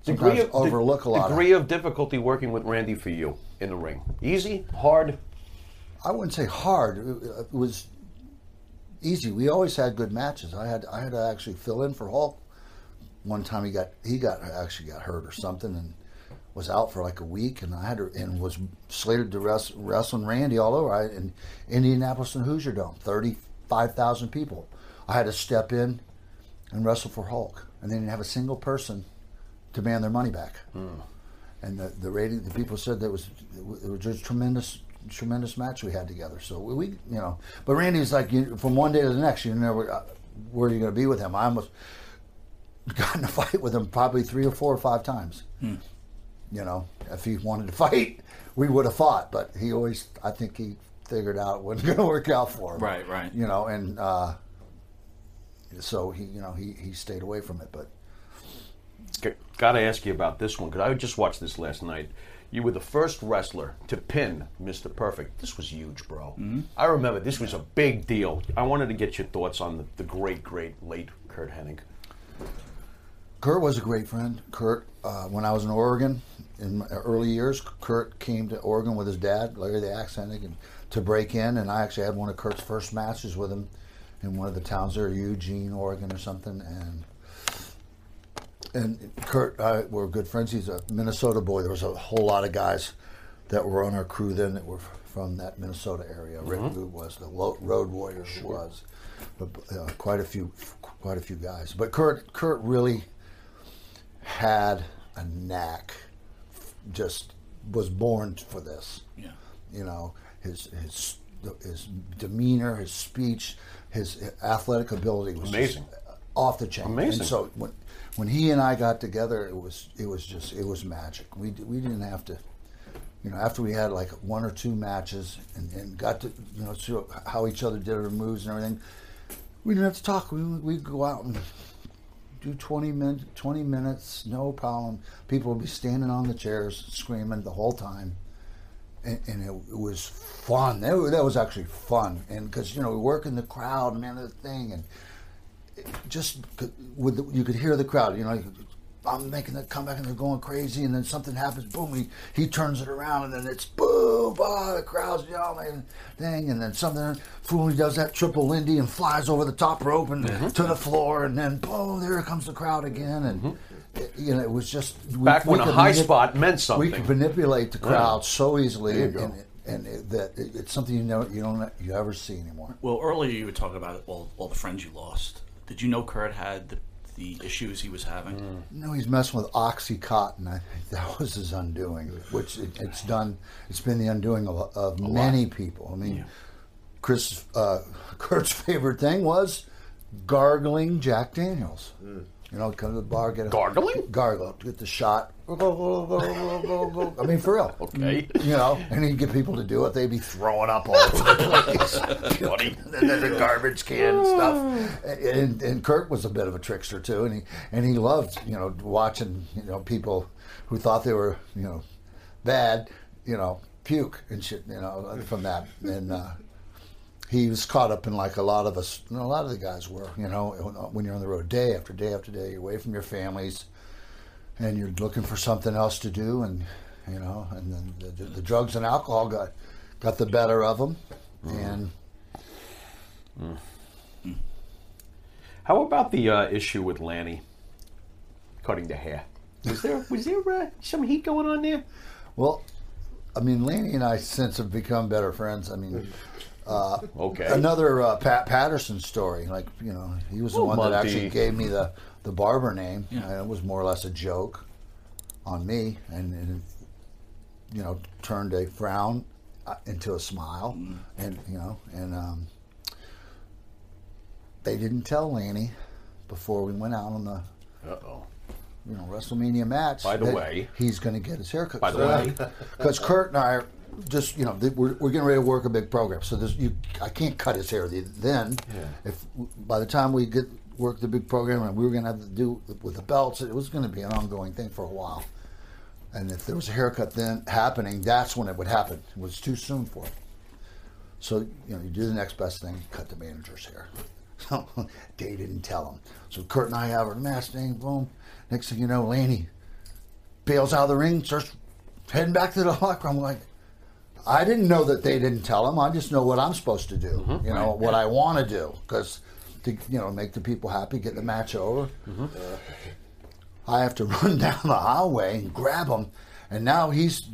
sometimes of- overlook a lot. Degree of, of difficulty working with Randy for you in the ring. Easy, hard. I wouldn't say hard. It, it was easy. We always had good matches. I had I had to actually fill in for Hulk. One time he got he got actually got hurt or something, and was out for like a week, and I had to, and was slated to wrest, wrestle Randy all over. I, in Indianapolis and Hoosier Dome, thirty five thousand people. I had to step in and wrestle for Hulk, and they didn't have a single person to demand their money back. And the, the rating, the people said that was it was just tremendous, tremendous match we had together. So we, we you know, but Randy's like you, from one day to the next, you never uh, where are you going to be with him? I almost got in a fight with him probably three or four or five times. You know, if he wanted to fight, we would have fought. But he always, I think he figured out it wasn't going to work out for him. Right, right. You know, and uh, so he, you know, he, he stayed away from it. But Got to ask you about this one because I just watched this last night. You were the first wrestler to pin Mr. Perfect. This was huge, bro. I remember this was a big deal. I wanted to get your thoughts on the, the great, great late Curt Hennig. Curt was a great friend. Curt, uh, when I was in Oregon in my early years, Curt came to Oregon with his dad, Larry the Axe Hennig, to break in. And I actually had one of Curt's first matches with him in one of the towns there, Eugene, Oregon, or something. And and Curt, I, we're good friends. He's a Minnesota boy. There was a whole lot of guys that were on our crew then that were from that Minnesota area. Rick Rude was the Road Warriors was, but uh, quite a few, quite a few guys. But Curt, Curt really had a knack. Just was born for this. Yeah. You know his his his demeanor, his speech, his athletic ability was Amazing. off the chain. Amazing. And so when when he and I got together, it was it was just it was magic. We we didn't have to. You know, after we had like one or two matches and, and got to you know see how each other did our moves and everything, we didn't have to talk. We we'd go out and do 20 minutes, 20 minutes, no problem. People would be standing on the chairs screaming the whole time. And, and it, it was fun. That, that was actually fun. And because, you know, we work in the crowd, man, the thing. And just with the, you could hear the crowd, you know, I'm making the comeback and they're going crazy. And then something happens, boom, he, he turns it around and then it's boom, ah, the crowd's yelling and thing. And then something, Fooley does that triple Lindy and flies over the top rope and to the floor. And then boom, there comes the crowd again. And, it- you know, it was just. we- Back we when a high manip- spot meant something. We could manipulate the crowd so easily. There you and, go. and, and it, that it, it's something you know you don't you ever see anymore. Well, earlier you were talking about all, all the friends you lost. Did you know Curt had the, the issues he was having? No, he's messing with OxyContin. I think that was his undoing, which it, it's done. It's been the undoing of, of many people. I mean, Chris, uh, Curt's favorite thing was gargling Jack Daniels. You know, come to the bar, get a Gargling? gargle, get the shot. I mean, for real. Okay. You know, and he'd get people to do it. They'd be throwing up all over the place. Funny. and then the garbage can and stuff. And, and Curt was a bit of a trickster too, and he and he loved you know watching you know people who thought they were you know bad, you know puke and shit, you know from that. And uh, he was caught up in like a lot of us, you know, a lot of the guys were. You know, when you're on the road day after day after day, you're away from your families, and you're looking for something else to do, and you know, and then the, the drugs and alcohol got got the better of them, and. How about the uh, issue with Lanny cutting the hair? Was there was there uh, some heat going on there? Well, I mean, Lanny and I since have become better friends. I mean, uh, Okay. another uh, Pat Patterson story. Like, you know, he was the Oh, one that actually gave me the, the barber name. Yeah. And it was more or less a joke on me, and, and you know, turned a frown uh, into a smile, Mm. and you know, and um, they didn't tell Lanny before we went out on the Uh oh. you know WrestleMania match. By the way- he's going to get his haircut. By the way. because Curt and I are just you know th- we're, we're getting ready to work a big program, so there's you I can't cut his hair the- then. If by the time we get work the big program and we were going to have to do with the belts, it was going to be an ongoing thing for a while. And if there was a haircut then happening, that's when it would happen. It was too soon for it. So you know, you do the next best thing, cut the manager's hair. So they didn't tell him. So Curt and I have our match thing, boom. Next thing you know, Lanny bails out of the ring, starts heading back to the locker room. I'm like, I didn't know that they didn't tell him. I just know what I'm supposed to do. Mm-hmm. You know what I want to do because to you know make the people happy, get the match over. Mm-hmm. Uh, I have to run down the hallway and grab him, and now he's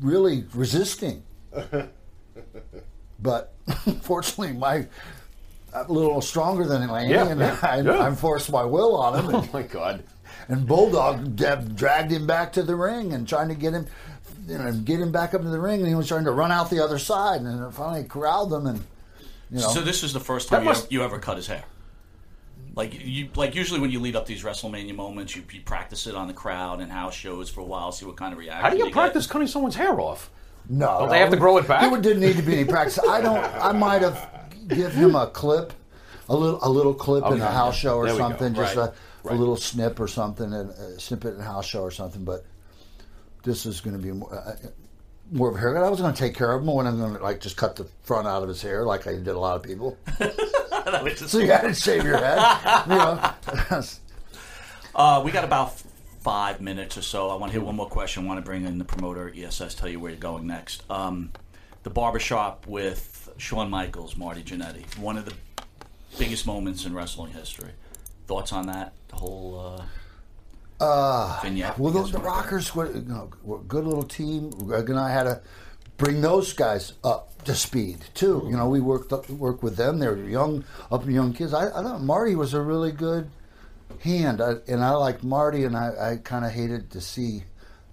really resisting. but fortunately, my I'm a little stronger than Lanny, Yeah, and yeah, I, yeah. I forced my will on him. Oh my God. and Bulldog dragged him back to the ring and trying to get him, you know, get him back up to the ring, and he was trying to run out the other side, and I finally corralled him, and you know, So this was the first time That you, must- ever, you ever cut his hair. Like you, like usually when you lead up these WrestleMania moments, you, you practice it on the crowd and house shows for a while, see what kind of reaction. How do you get. practice cutting someone's hair off? No, Don't no, they have to grow it back? There didn't need to be any practice. I don't. I might have give him a clip, a little, a little clip in a house show or There something, just Right. a, a little snip or something, and uh, a snippet in a house show or something. But this is going to be more, uh, more of a haircut. I was going to take care of him. When I wasn't going to like just cut the front out of his hair like I did a lot of people. That was just- so you got to shave your head. You know. Uh, we got about five minutes or so. I want to hit one more question. I want to bring in the promoter, ESS, tell you where you're going next. Um, the barbershop with Shawn Michaels, Marty Jannetty. One of the biggest moments in wrestling history. Thoughts on that? The whole uh, Ah, vignette? Well, the, the Rockers were, you know, were a good little team. Greg and I had to bring those guys up to speed too. You know, we worked up, worked with them. They were young, up and young kids. I, I thought Marty was a really good hand, I, and I liked Marty, and I, I kind of hated to see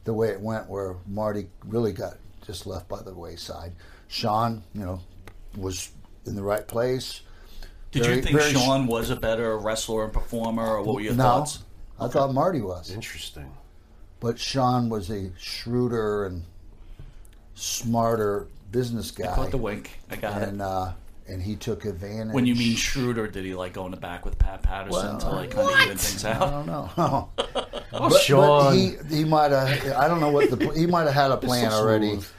the way it went, where Marty really got just left by the wayside. Shawn, you know, was in the right place. Did very- you think Shawn was a better wrestler and performer, or what were your no, thoughts? I thought Marty was. Interesting. But Shawn was a shrewder and smarter business guy. I caught the wink. I got and it. uh, and he took advantage. When you mean Schroeder, did he like go in the back with Pat Patterson to like kind of even things out? I don't know. Oh. Oh, But, Shawn. but he he might have. I don't know what the he might have had a plan so already.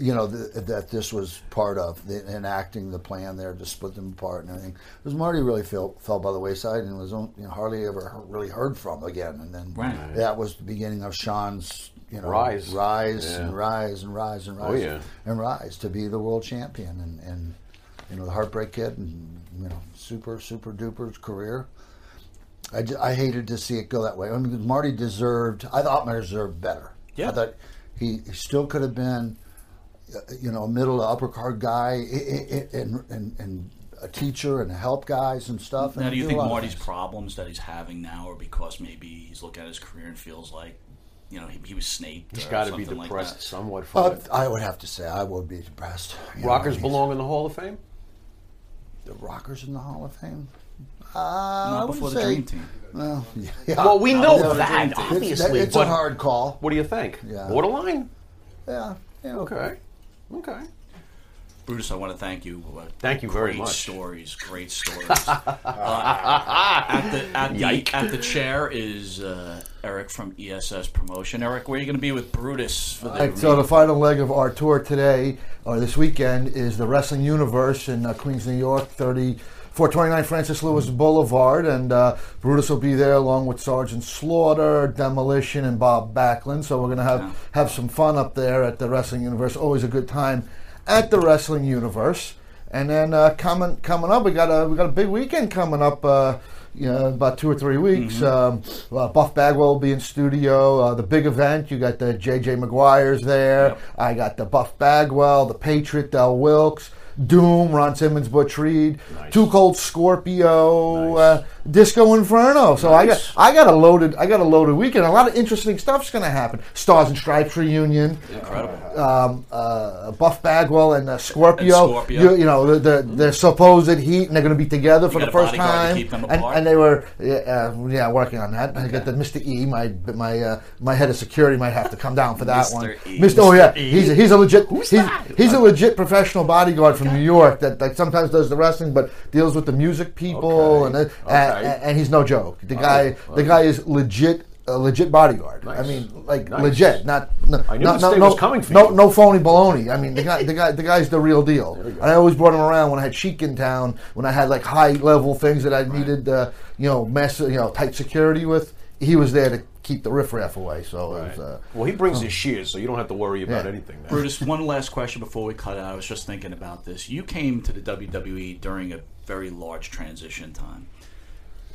You know th- that this was part of the, enacting the plan there to split them apart and everything. Because Marty really fell fell by the wayside and was on- you know, hardly ever really heard from again. And then Right. that was the beginning of Shawn's you know Rise. rise Yeah. and rise and rise and oh, rise Oh, yeah. and rise to be the world champion and and you know the Heartbreak Kid and you know super super duper career. I, ju- I hated to see it go that way. I mean, Marty deserved. I thought Marty deserved better. Yeah. I thought he, he still could have been, uh, you know, a middle to upper card guy i- i- i- and, and and a teacher and help guys and stuff. Now, and do you did think Marty's problems that he's having now are because maybe he's looking at his career and feels like, you know, he, he was snaped? He's got to be something like depressed somewhat from Uh, it. I would have to say I would be depressed. You know, Rockers he's- belong in the Hall of Fame? The Rockers in the Hall of Fame. Uh, Not I would before the say, Dream Team. Well, yeah. Well, we know Yeah, that, it's- obviously. it's but a hard call. What do you think? Yeah. Borderline? Yeah. yeah. Okay. Okay. Brutus, I want to thank you. Uh, Thank you very great much. stories, great stories. uh, at, the, at, the, at the chair is uh, Eric from ESS Promotion. Eric, where are you going to be with Brutus for the Right, so the final leg of our tour today, or this weekend, is the Wrestling Universe in uh, Queens, New York, 30, 429 Francis Lewis Boulevard, and uh, Brutus will be there along with Sergeant Slaughter, Demolition, and Bob Backlund. So we're gonna have Yeah. have some fun up there at the Wrestling Universe. Always a good time at the Wrestling Universe. And then uh, coming coming up, we got a we got a big weekend coming up. Uh, you know, about two or three weeks. Um, uh, Buff Bagwell will be in studio. Uh, the big event, you got the JJ McGuire's there. Yep. I got the Buff Bagwell, the Patriot, Del Wilkes, Doom, Ron Simmons, Butch Reed, Nice. Too Cold Scorpio, Nice. uh, Disco Inferno. So I got I got a loaded I got a loaded weekend. A lot of interesting stuff's going to happen. Stars and Stripes reunion Incredible. um, uh, Buff Bagwell and uh, Scorpio. And Scorpio. You, you know, the, the, the supposed heat, and they're going to be together for the first time. and, and they were, yeah, uh, yeah, working on that. I got the Mr. E. My my uh, my head of security might have to come down for that Mr. one. E. Mr. Oh yeah, E. he's a, he's a legit he's, he's a legit professional bodyguard from New York that, that sometimes does the wrestling, but deals with the music people, Okay. and, uh, Okay. and and he's no joke. The guy the guy is legit. A legit bodyguard. I mean, like Nice. legit, not no, I knew no, this no, no, was coming for no, you. no phony baloney. I mean, the guy, the guy, the guy's the real deal. And I always brought him around when I had Sheik in town, when I had like high level things that I needed, uh, you know, mess, you know, tight security with. He was there to keep the riffraff away. So it was, uh, Well, he brings his shears, so you don't have to worry about Yeah. anything. Now. Brutus, one last question before we cut out. I was just thinking about this. You came to the WWE during a very large transition time.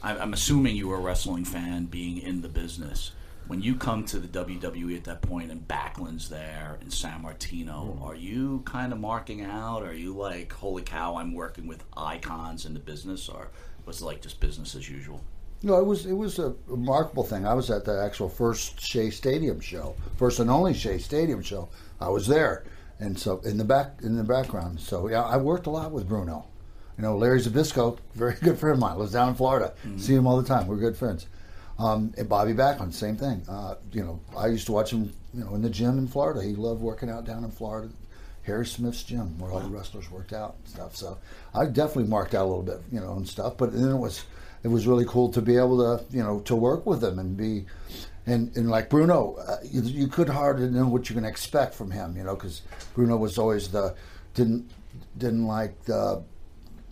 I- I'm assuming you were a wrestling fan being in the business. when you come to the WWE at that point and Backlund's there and Sammartino, are you kind of marking out? Are you like, holy cow, I'm working with icons in the business, or was it like just business as usual? No, it was it was a remarkable thing. I was at the actual first Shea Stadium show, first and only Shea Stadium show. I was there, and so in the back in the background. So yeah, I worked a lot with Bruno. You know, Larry Zbyszko, very good friend of mine, lives down in Florida. See him all the time. We're good friends. Um, and Bobby Backlund, same thing. Uh, you know, I used to watch him, you know, in the gym in Florida. He loved working out down in Florida. Harry Smith's gym, where all the wrestlers worked out and stuff. So I definitely marked out a little bit, you know, and stuff. But then it was, it was really cool to be able to, you know, to work with him and be, and, and like Bruno, uh, you, you could hardly know what you're going to expect from him, you know, because Bruno was always the didn't didn't like the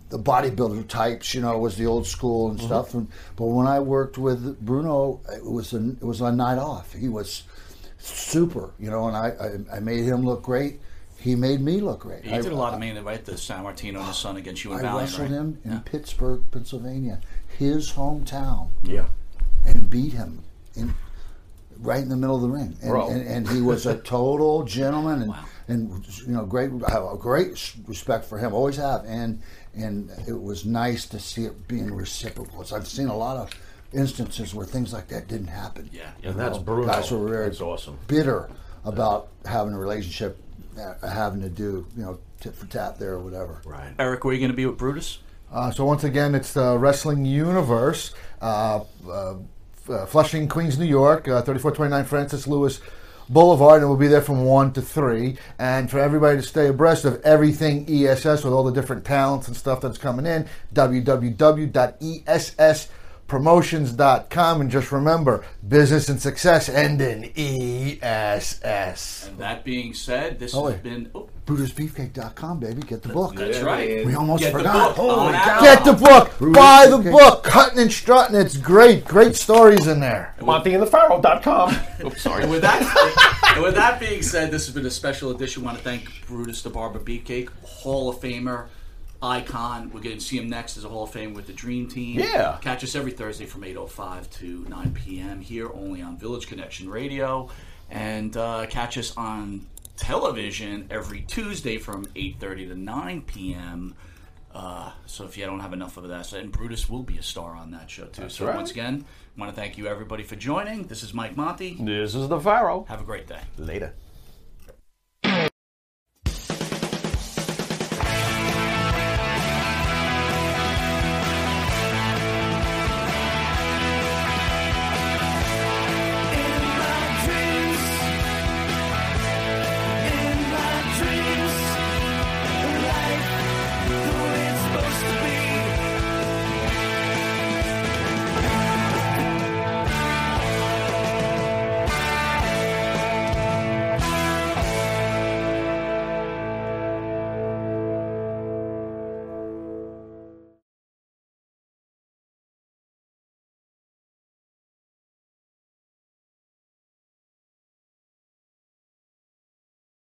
the bodybuilder types, you know, was the old school and stuff. And, but when I worked with Bruno, it was a, it was a night off. He was super, you know, and I, I, I made him look great. He made me look great. He did a lot of main right? The Sammartino and the Sun against you and I Valiant, wrestled right? him in Yeah. Pittsburgh, Pennsylvania, his hometown, Yeah. and beat him in right in the middle of the ring. And, and, and he was a total gentleman, and Wow. and you know, great. I have a great respect for him. Always have, and and it was nice to see it being reciprocal. So I've seen a lot of instances where things like that didn't happen. Yeah. And that's know, Bruno. Guys were very That's awesome. bitter about having a relationship, uh, having to do you know tit for tat there or whatever. Right. Eric, were you going to be with Brutus? Uh, so once again, it's the Wrestling Universe, uh, uh, uh, Flushing, Queens, New York, uh, 3429 Francis Lewis Boulevard, and we'll be there from 1 to 3. And for everybody to stay abreast of everything ESS with all the different talents and stuff that's coming in, www.esspromotions.com. And just remember, business and success end in ESS. And that being said, this Oh, has wait. been. Oh, BrutusBeefcake.com, baby. Get the book. that's Yeah, right. man. We almost Get forgot. book. Holy On cow. Get the book, Brutus buy the Beefcake. book, cutting and strutting. It's great, great stories in there. MontyandthePharaoh.com. Oops, sorry. And with that, and with that being said, this has been a special edition. I want to thank Brutus the Barber Beefcake, Hall of Famer, icon. We're going to see him next as a Hall of Fame with the Dream Team. Yeah. Catch us every Thursday from 8.05 to 9 p.m. here only on Village Connection Radio. And uh, catch us on television every Tuesday from 8.30 to 9 p.m. Uh, so if you don't have enough of that, so, and Brutus will be a star on that show too. so right. once again, I want to thank you everybody for joining. This is Mike Monty. This is the Pharaoh. Have a great day. Later.